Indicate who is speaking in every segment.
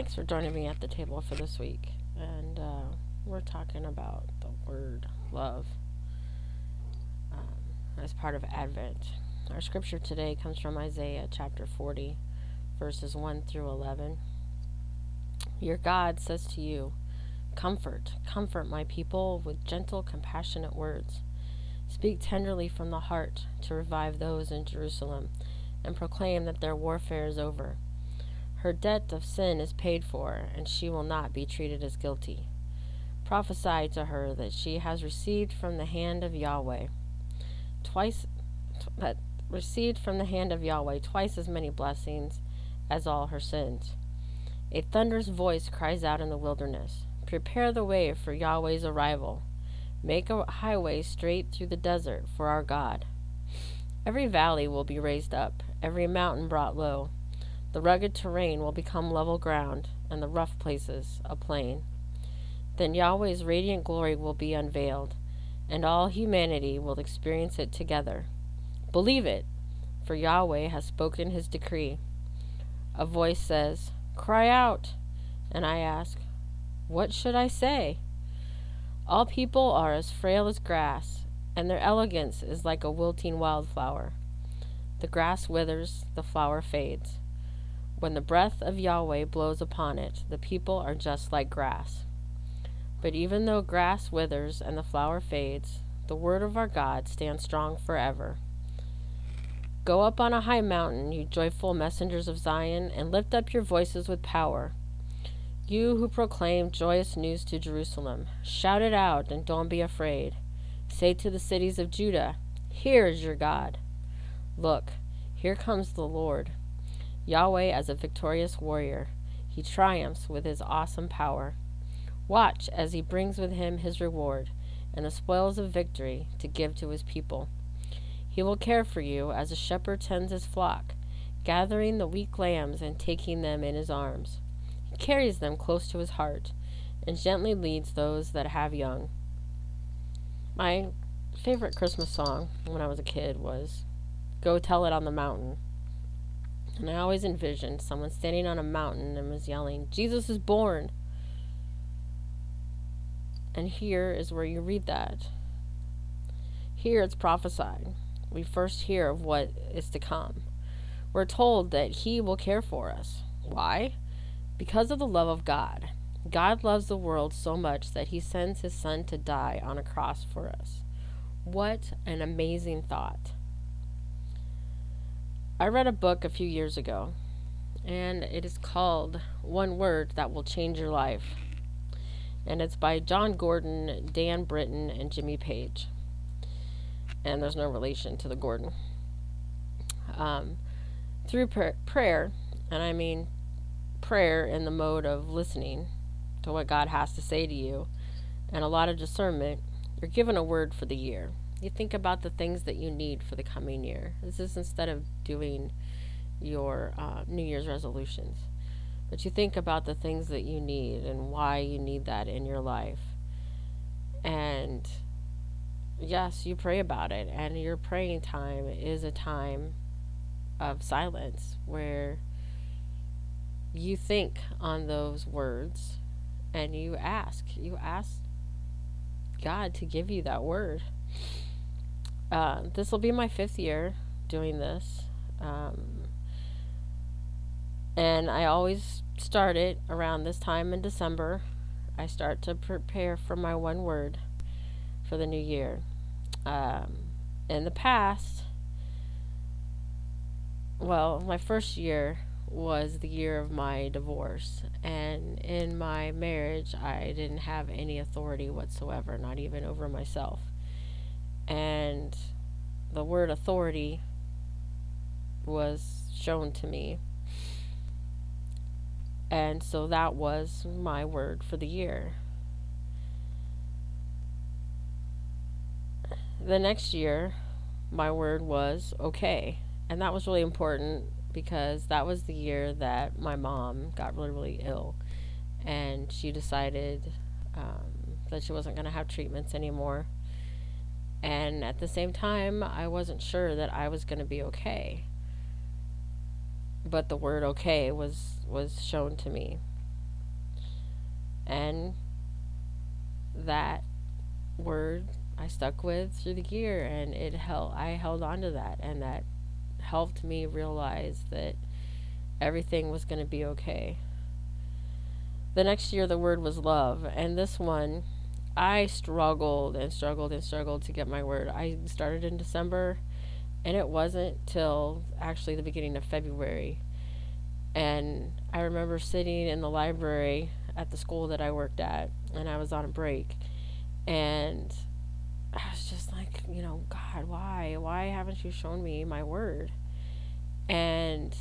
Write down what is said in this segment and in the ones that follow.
Speaker 1: Thanks for joining me at the table for this week. And uh, we're talking about the word love um, as part of Advent. Our scripture today comes from Isaiah chapter 40, verses 1 through 11. Your God says to you, Comfort, comfort my people with gentle, compassionate words. Speak tenderly from the heart to revive those in Jerusalem and proclaim that their warfare is over. Her debt of sin is paid for, and she will not be treated as guilty. Prophesy to her that she has received from the hand of Yahweh twice that received from the hand of Yahweh twice as many blessings as all her sins. A thunderous voice cries out in the wilderness Prepare the way for Yahweh's arrival. Make a highway straight through the desert for our God. Every valley will be raised up, every mountain brought low. The rugged terrain will become level ground, and the rough places a plain. Then Yahweh's radiant glory will be unveiled, and all humanity will experience it together. Believe it, for Yahweh has spoken his decree. A voice says, Cry out. And I ask, What should I say? All people are as frail as grass, and their elegance is like a wilting wildflower. The grass withers, the flower fades. When the breath of Yahweh blows upon it, the people are just like grass. But even though grass withers and the flower fades, the word of our God stands strong forever. Go up on a high mountain, you joyful messengers of Zion, and lift up your voices with power. You who proclaim joyous news to Jerusalem, shout it out and don't be afraid. Say to the cities of Judah, Here is your God. Look, here comes the Lord. Yahweh as a victorious warrior. He triumphs with his awesome power. Watch as he brings with him his reward and the spoils of victory to give to his people. He will care for you as a shepherd tends his flock, gathering the weak lambs and taking them in his arms. He carries them close to his heart and gently leads those that have young. My favorite Christmas song when I was a kid was Go Tell It on the Mountain. And I always envisioned someone standing on a mountain and was yelling, Jesus is born. And here is where you read that. Here it's prophesied. We first hear of what is to come. We're told that He will care for us. Why? Because of the love of God. God loves the world so much that He sends His Son to die on a cross for us. What an amazing thought. I read a book a few years ago, and it is called One Word That Will Change Your Life and it's by Jon Gordon, Dan Britton, and Jimmy Page. And there's no relation to the Gordon. Um, through pr- prayer, and I mean prayer in the mode of listening to what God has to say to you, and a lot of discernment, you're given a word for the year. You think about the things that you need for the coming year. This is instead of doing your uh, New Year's resolutions. But you think about the things that you need and why you need that in your life. And yes, you pray about it. And your praying time is a time of silence where you think on those words and you ask. You ask God to give you that word. Uh, this will be my fifth year doing this. Um, and I always start it around this time in December. I start to prepare for my one word for the new year. Um, in the past, well, my first year was the year of my divorce. And in my marriage, I didn't have any authority whatsoever, not even over myself. And the word authority was shown to me and so that was my word for the year. The next year, my word was okay. And that was really important because that was the year that my mom got really, really ill. And she decided um, that she wasn't going to have treatments anymore. And at the same time, I wasn't sure that I was going to be okay but the word okay was was shown to me And that word I stuck with through the year and it held I held on to that and that helped me realize that everything was going to be okay. The next year the word was love and this one I struggled and struggled and struggled to get my word. I started in December and it wasn't till actually the beginning of February. And I remember sitting in the library at the school that I worked at and I was on a break and I was just like, you know, God, why? Why haven't you shown me my word? And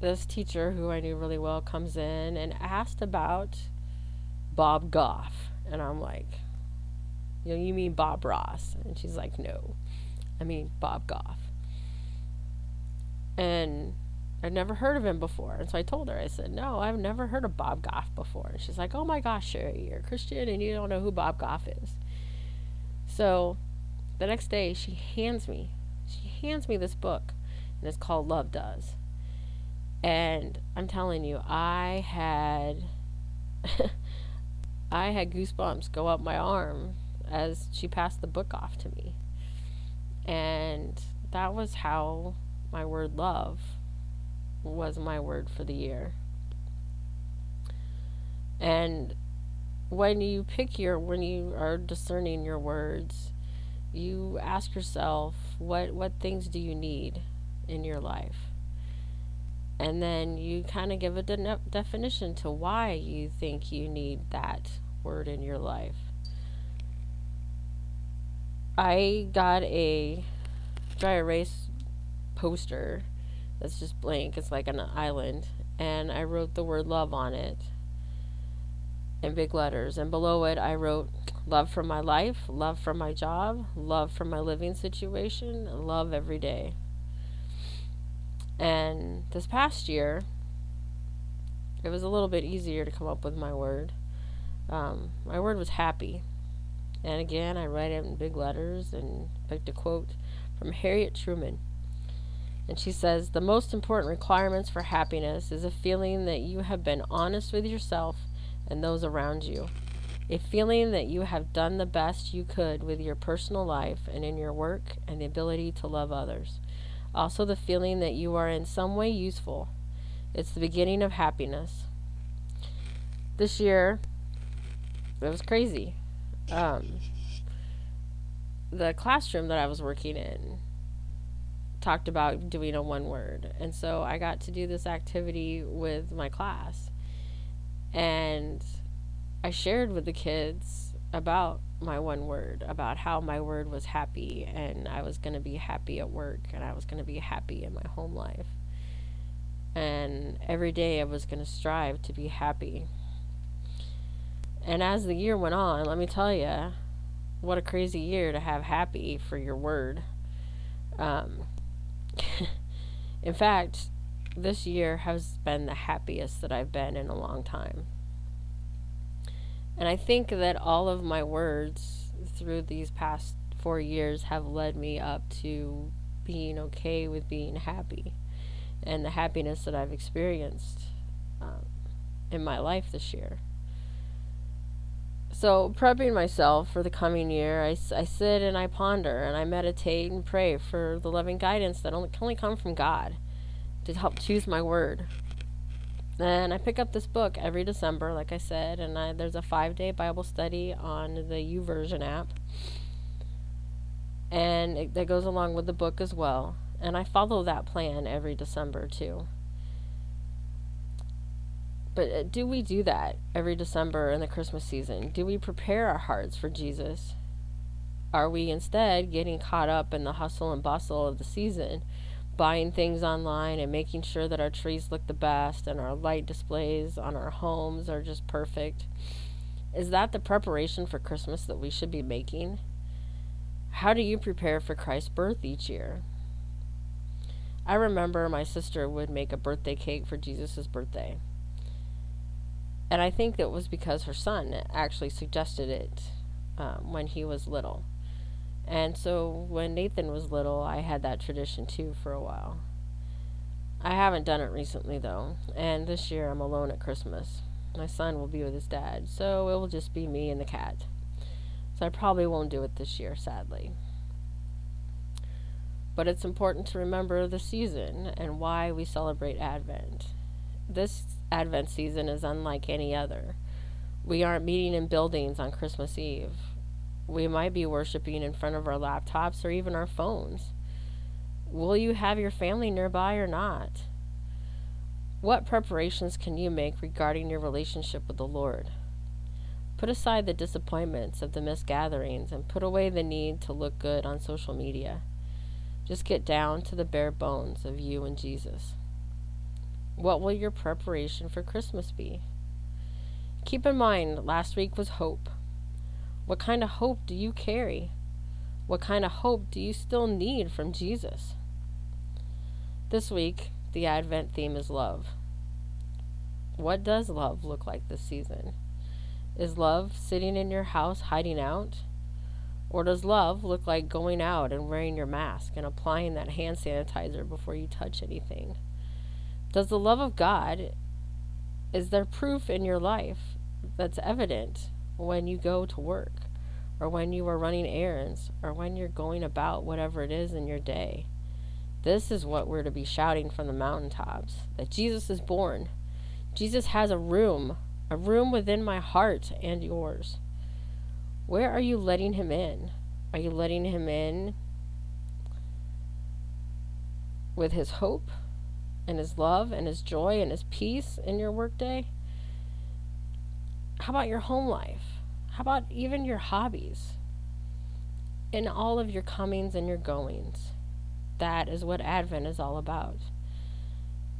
Speaker 1: this teacher who I knew really well comes in and asked about Bob Goff. And I'm like, you know, you mean Bob Ross? And she's like, no, I mean Bob Goff. And I'd never heard of him before. And so I told her, I said, no, I've never heard of Bob Goff before. And she's like, oh my gosh, Sherry, you're a Christian and you don't know who Bob Goff is. So the next day she hands me, she hands me this book and it's called Love Does. And I'm telling you, I had I had goosebumps go up my arm as she passed the book off to me. And that was how my word love was my word for the year. And when you pick your when you are discerning your words, you ask yourself what what things do you need in your life? And then you kind of give a de- definition to why you think you need that word in your life. I got a dry erase poster that's just blank. It's like an island. And I wrote the word love on it in big letters. And below it, I wrote love for my life, love for my job, love for my living situation, love every day. And this past year, it was a little bit easier to come up with my word. Um, my word was happy. And again, I write it in big letters and picked a quote from Harriet Truman. And she says, The most important requirements for happiness is a feeling that you have been honest with yourself and those around you. A feeling that you have done the best you could with your personal life and in your work and the ability to love others. Also, the feeling that you are in some way useful. It's the beginning of happiness. This year, it was crazy um, the classroom that I was working in talked about doing a one word. And so I got to do this activity with my class. And I shared with the kids about my one word, about how my word was happy and I was going to be happy at work and I was going to be happy in my home life. And every day I was going to strive to be happy and as the year went on, let me tell you, what a crazy year to have happy for your word. Um, in fact, this year has been the happiest that I've been in a long time. And I think that all of my words through these past four years have led me up to being okay with being happy and the happiness that I've experienced um, in my life this year. So, prepping myself for the coming year, I, I sit and I ponder and I meditate and pray for the loving guidance that only, can only come from God to help choose my word. And I pick up this book every December, like I said, and I, there's a five day Bible study on the YouVersion app. And it, that goes along with the book as well. And I follow that plan every December too. But uh, do we do that every December in the Christmas season? Do we prepare our hearts for Jesus? Are we instead getting caught up in the hustle and bustle of the season, buying things online and making sure that our trees look the best and our light displays on our homes are just perfect? Is that the preparation for Christmas that we should be making? How do you prepare for Christ's birth each year? I remember my sister would make a birthday cake for Jesus' birthday. And I think it was because her son actually suggested it um, when he was little. And so when Nathan was little, I had that tradition too for a while. I haven't done it recently though, and this year I'm alone at Christmas. My son will be with his dad, so it will just be me and the cat. So I probably won't do it this year, sadly. But it's important to remember the season and why we celebrate Advent. This Advent season is unlike any other. We aren't meeting in buildings on Christmas Eve. We might be worshiping in front of our laptops or even our phones. Will you have your family nearby or not? What preparations can you make regarding your relationship with the Lord? Put aside the disappointments of the missed gatherings and put away the need to look good on social media. Just get down to the bare bones of you and Jesus. What will your preparation for Christmas be? Keep in mind, last week was hope. What kind of hope do you carry? What kind of hope do you still need from Jesus? This week, the Advent theme is love. What does love look like this season? Is love sitting in your house hiding out? Or does love look like going out and wearing your mask and applying that hand sanitizer before you touch anything? Does the love of God, is there proof in your life that's evident when you go to work or when you are running errands or when you're going about whatever it is in your day. This is what we're to be shouting from the mountaintops that Jesus is born. Jesus has a room, a room within my heart and yours. Where are you letting him in? Are you letting him in with his hope and his love and his joy and his peace in your workday? How about your home life? How about even your hobbies? In all of your comings and your goings. That is what Advent is all about.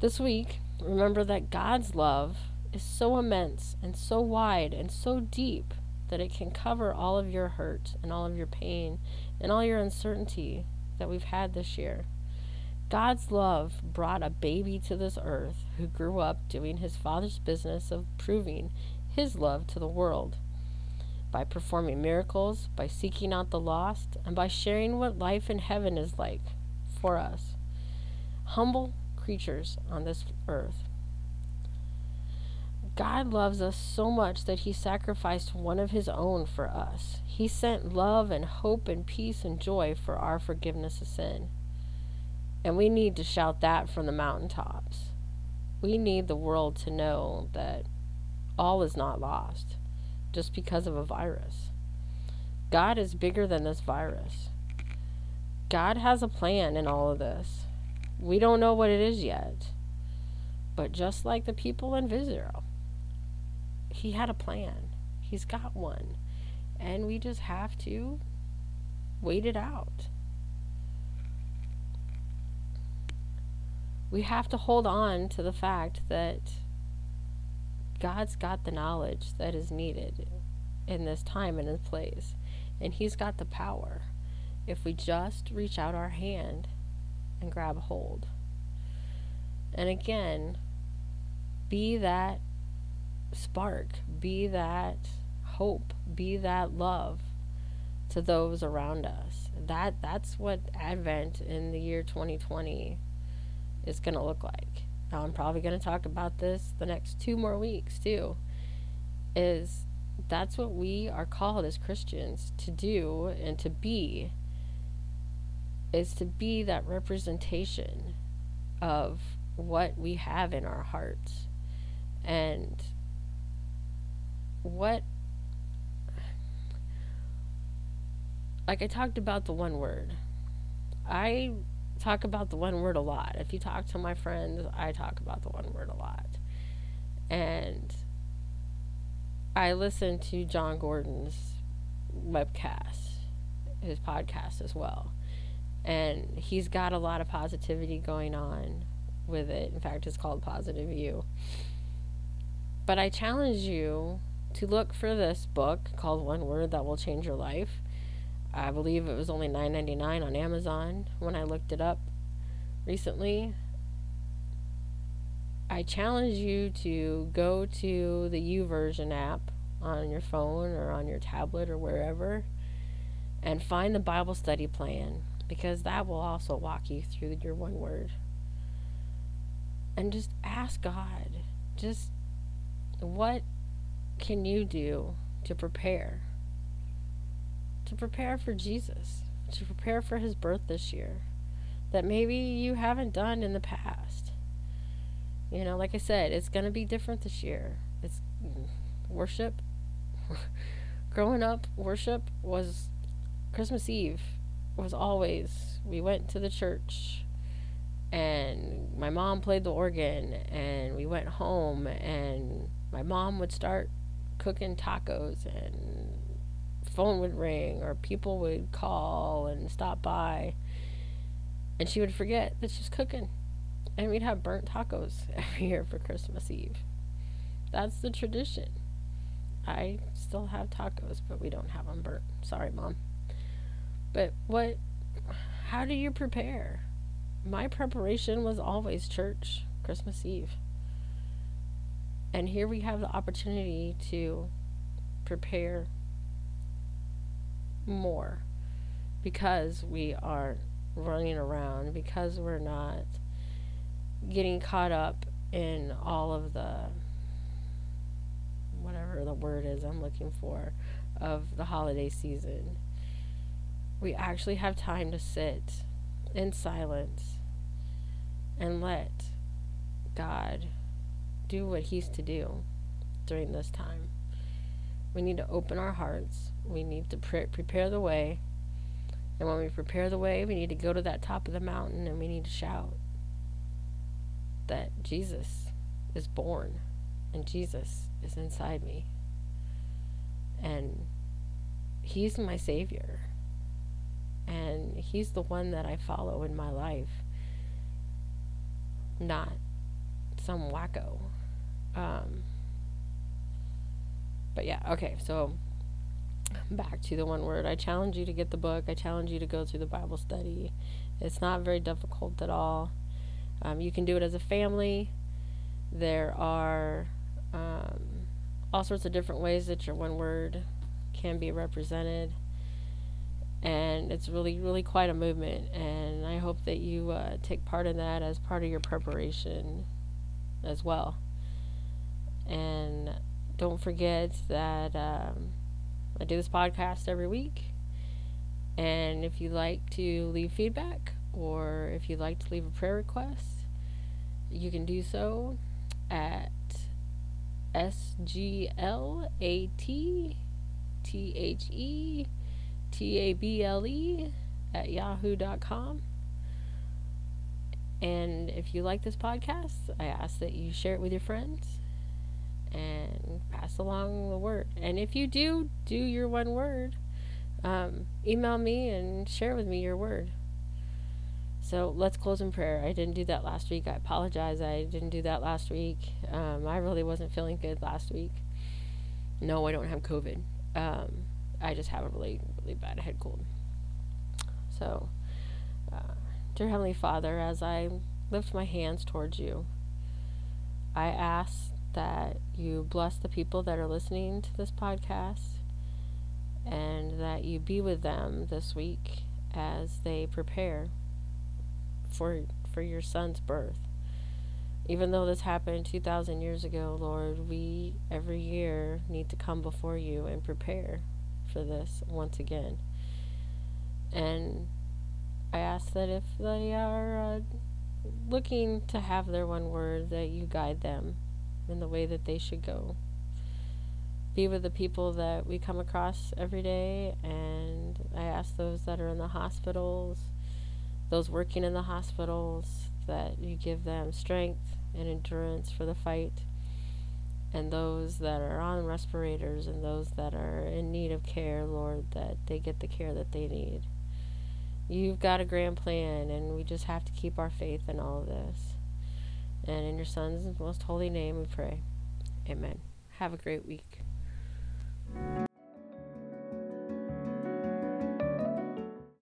Speaker 1: This week, remember that God's love is so immense and so wide and so deep that it can cover all of your hurt and all of your pain and all your uncertainty that we've had this year. God's love brought a baby to this earth who grew up doing his father's business of proving his love to the world by performing miracles, by seeking out the lost, and by sharing what life in heaven is like for us. Humble creatures on this earth. God loves us so much that he sacrificed one of his own for us. He sent love and hope and peace and joy for our forgiveness of sin. And we need to shout that from the mountaintops. We need the world to know that all is not lost just because of a virus. God is bigger than this virus. God has a plan in all of this. We don't know what it is yet. But just like the people in Israel, He had a plan. He's got one. And we just have to wait it out. We have to hold on to the fact that God's got the knowledge that is needed in this time and in this place, and He's got the power if we just reach out our hand and grab hold. And again, be that spark, be that hope, be that love to those around us. That that's what Advent in the year 2020 is going to look like. Now I'm probably going to talk about this the next two more weeks too. Is that's what we are called as Christians to do and to be is to be that representation of what we have in our hearts and what like I talked about the one word. I talk about the one word a lot. If you talk to my friends, I talk about the one word a lot. And I listen to Jon Gordon's webcast, his podcast as well. And he's got a lot of positivity going on with it. In fact, it's called Positive You. But I challenge you to look for this book called One Word That Will Change Your Life I believe it was only $9.99 on Amazon when I looked it up recently. I challenge you to go to the YouVersion app on your phone or on your tablet or wherever and find the Bible study plan because that will also walk you through your one word. And just ask God. Just what can you do to prepare? To prepare for Jesus, to prepare for his birth this year that maybe you haven't done in the past. You know, like I said, it's going to be different this year. It's worship. Growing up, worship was Christmas Eve was always we went to the church and my mom played the organ and we went home and my mom would start cooking tacos and phone would ring or people would call and stop by and she would forget that she's cooking. And we'd have burnt tacos every year for christmas eve. That's the tradition. I still have tacos but we don't have them burnt. Sorry mom. But what how do you prepare? My preparation was always church, Christmas Eve. And here we have the opportunity to prepare more because we are running around, because we're not getting caught up in all of the whatever the word is I'm looking for of the holiday season. We actually have time to sit in silence and let God do what He's to do during this time. We need to open our hearts. We need to pre- prepare the way. And when we prepare the way, we need to go to that top of the mountain and we need to shout that Jesus is born and Jesus is inside me. And He's my Savior and he's the one that I follow in my life, not some wacko. Um, but yeah, okay, so back to the one word. I challenge you to get the book. I challenge you to go through the Bible study. It's not very difficult at all. Um, you can do it as a family. There are um, all sorts of different ways that your one word can be represented and it's really really quite a movement and i hope that you uh, take part in that as part of your preparation as well and don't forget that um, i do this podcast every week and if you'd like to leave feedback or if you'd like to leave a prayer request you can do so at s-g-l-a-t-t-h-e T A B L E at yahoo.com. And if you like this podcast, I ask that you share it with your friends and pass along the word. And if you do, do your one word. Um, email me and share with me your word. So let's close in prayer. I didn't do that last week. I apologize. I didn't do that last week. Um, I really wasn't feeling good last week. No, I don't have COVID. Um, I just have a really, really bad head cold. So, uh, dear Heavenly Father, as I lift my hands towards you, I ask that you bless the people that are listening to this podcast and that you be with them this week as they prepare for for your son's birth. Even though this happened 2000 years ago, Lord, we every year need to come before you and prepare for this once again. And I ask that if they are uh, looking to have their one word, that you guide them in the way that they should go. Be with the people that we come across every day, and I ask those that are in the hospitals, those working in the hospitals, that you give them strength and endurance for the fight and those that are on respirators and those that are in need of care, Lord, that they get the care that they need. You've got a grand plan, and we just have to keep our faith in all of this. And in your Son's most holy name we pray. Amen. Have a great week.